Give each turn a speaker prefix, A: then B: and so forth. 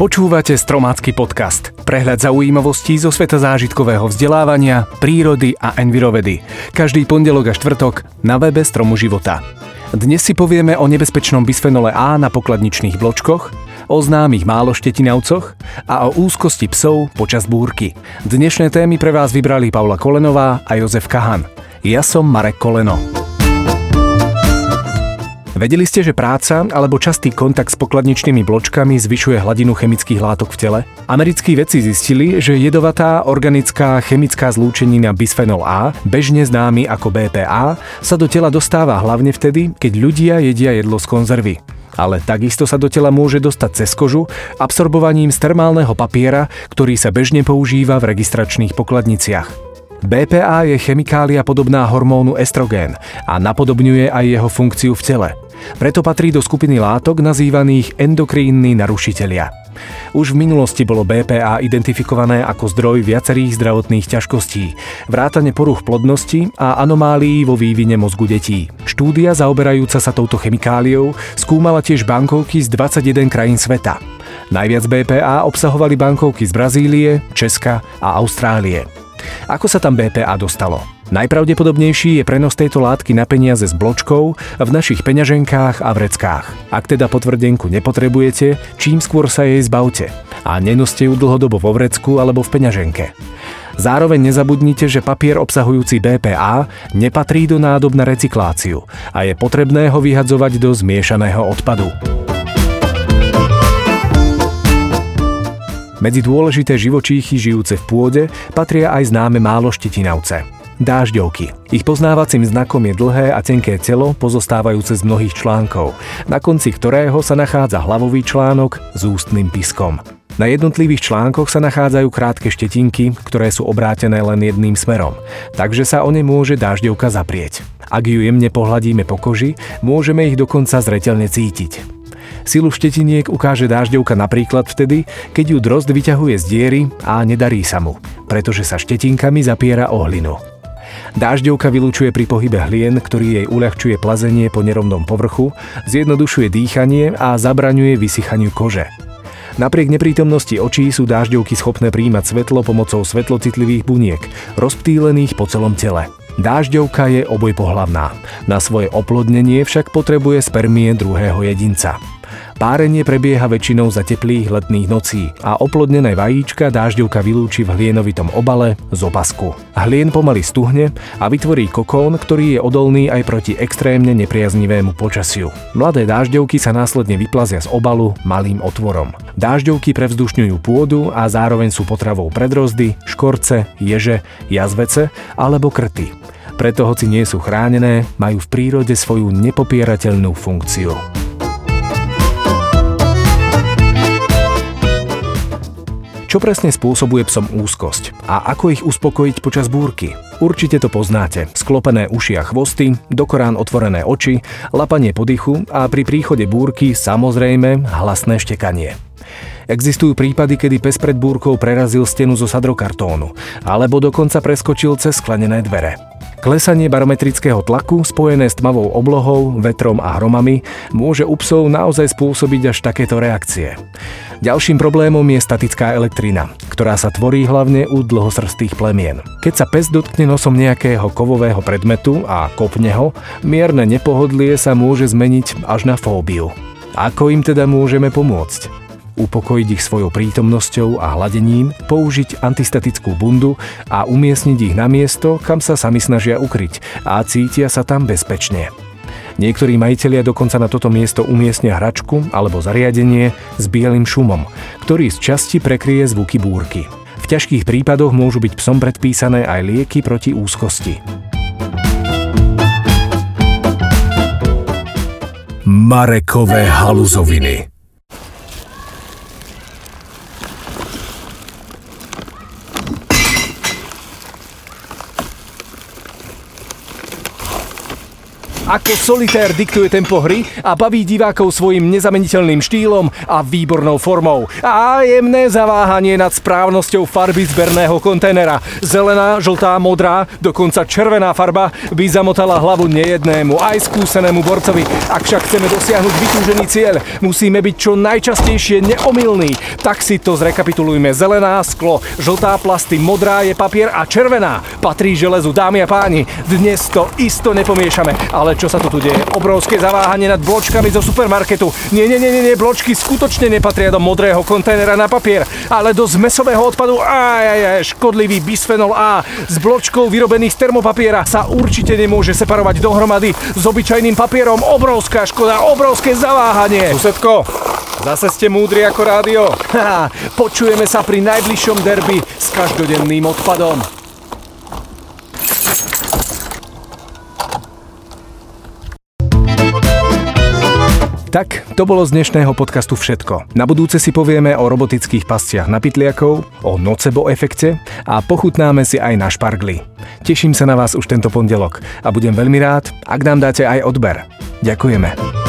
A: Počúvate Stromácky podcast. Prehľad zaujímavostí zo sveta zážitkového vzdelávania, prírody a envirovedy. Každý pondelok a štvrtok na webe Stromu života. Dnes si povieme o nebezpečnom bisfenole A na pokladničných bločkoch, o známych máloštetinavcoch a o úzkosti psov počas búrky. Dnešné témy pre vás vybrali Paula Kolenová a Jozef Kahan. Ja som Marek Koleno. Vedeli ste, že práca alebo častý kontakt s pokladničnými bločkami zvyšuje hladinu chemických látok v tele? Americkí vedci zistili, že jedovatá organická chemická zlúčenina bisphenol A, bežne známy ako BPA, sa do tela dostáva hlavne vtedy, keď ľudia jedia jedlo z konzervy ale takisto sa do tela môže dostať cez kožu absorbovaním z termálneho papiera, ktorý sa bežne používa v registračných pokladniciach. BPA je chemikália podobná hormónu estrogén a napodobňuje aj jeho funkciu v tele. Preto patrí do skupiny látok nazývaných endokrínni narušitelia. Už v minulosti bolo BPA identifikované ako zdroj viacerých zdravotných ťažkostí, vrátane poruch plodnosti a anomálií vo vývine mozgu detí. Štúdia zaoberajúca sa touto chemikáliou skúmala tiež bankovky z 21 krajín sveta. Najviac BPA obsahovali bankovky z Brazílie, Česka a Austrálie. Ako sa tam BPA dostalo? Najpravdepodobnejší je prenos tejto látky na peniaze z bločkov v našich peňaženkách a vreckách. Ak teda potvrdenku nepotrebujete, čím skôr sa jej zbavte a nenoste ju dlhodobo vo vrecku alebo v peňaženke. Zároveň nezabudnite, že papier obsahujúci BPA nepatrí do nádob na recykláciu a je potrebné ho vyhadzovať do zmiešaného odpadu. Medzi dôležité živočíchy žijúce v pôde patria aj známe málo štetinavce dážďovky. Ich poznávacím znakom je dlhé a tenké telo, pozostávajúce z mnohých článkov, na konci ktorého sa nachádza hlavový článok s ústnym piskom. Na jednotlivých článkoch sa nachádzajú krátke štetinky, ktoré sú obrátené len jedným smerom, takže sa o ne môže dážďovka zaprieť. Ak ju jemne pohľadíme po koži, môžeme ich dokonca zreteľne cítiť. Silu štetiniek ukáže dážďovka napríklad vtedy, keď ju drozd vyťahuje z diery a nedarí sa mu, pretože sa štetinkami zapiera o hlinu. Dážďovka vylúčuje pri pohybe hlien, ktorý jej uľahčuje plazenie po nerovnom povrchu, zjednodušuje dýchanie a zabraňuje vysychaniu kože. Napriek neprítomnosti očí sú dážďovky schopné príjmať svetlo pomocou svetlocitlivých buniek, rozptýlených po celom tele. Dážďovka je obojpohlavná. Na svoje oplodnenie však potrebuje spermie druhého jedinca. Párenie prebieha väčšinou za teplých letných nocí a oplodnené vajíčka dážďovka vylúči v hlienovitom obale z opasku. Hlien pomaly stuhne a vytvorí kokón, ktorý je odolný aj proti extrémne nepriaznivému počasiu. Mladé dážďovky sa následne vyplazia z obalu malým otvorom. Dážďovky prevzdušňujú pôdu a zároveň sú potravou pre drozdy, škorce, ježe, jazvece alebo krty. Preto hoci nie sú chránené, majú v prírode svoju nepopierateľnú funkciu. Čo presne spôsobuje psom úzkosť a ako ich uspokojiť počas búrky? Určite to poznáte. Sklopené uši a chvosty, dokorán otvorené oči, lapanie podychu a pri príchode búrky samozrejme hlasné štekanie. Existujú prípady, kedy pes pred búrkou prerazil stenu zo sadrokartónu alebo dokonca preskočil cez sklenené dvere. Klesanie barometrického tlaku spojené s tmavou oblohou, vetrom a hromami môže u psov naozaj spôsobiť až takéto reakcie. Ďalším problémom je statická elektrina, ktorá sa tvorí hlavne u dlhosrstých plemien. Keď sa pes dotkne nosom nejakého kovového predmetu a kopne ho, mierne nepohodlie sa môže zmeniť až na fóbiu. Ako im teda môžeme pomôcť? Upokojiť ich svojou prítomnosťou a hladením, použiť antistatickú bundu a umiestniť ich na miesto, kam sa sami snažia ukryť a cítia sa tam bezpečne. Niektorí majiteľia dokonca na toto miesto umiestnia hračku alebo zariadenie s bielým šumom, ktorý z časti prekrie zvuky búrky. V ťažkých prípadoch môžu byť psom predpísané aj lieky proti úzkosti.
B: Marekové haluzoviny
A: ako solitér diktuje tempo hry a baví divákov svojim nezameniteľným štýlom a výbornou formou. A jemné zaváhanie nad správnosťou farby zberného kontajnera. Zelená, žltá, modrá, dokonca červená farba by zamotala hlavu nejednému, aj skúsenému borcovi. Ak však chceme dosiahnuť vytúžený cieľ, musíme byť čo najčastejšie neomilní. Tak si to zrekapitulujme. Zelená, sklo, žltá, plasty, modrá je papier a červená patrí železu. Dámy a páni, dnes to isto nepomiešame, ale čo sa tu tu deje? Obrovské zaváhanie nad bločkami zo supermarketu. Nie, nie, nie, nie, nie, bločky skutočne nepatria do modrého kontajnera na papier, ale do zmesového odpadu. Aj, aj, aj, škodlivý bisfenol A s bločkou vyrobených z termopapiera sa určite nemôže separovať dohromady s obyčajným papierom. Obrovská škoda, obrovské zaváhanie. Susedko, zase ste múdri ako rádio. Ha, počujeme sa pri najbližšom derby s každodenným odpadom. Tak, to bolo z dnešného podcastu všetko. Na budúce si povieme o robotických pasciach na pytliakov, o nocebo efekte a pochutnáme si aj na špargli. Teším sa na vás už tento pondelok a budem veľmi rád, ak nám dáte aj odber. Ďakujeme.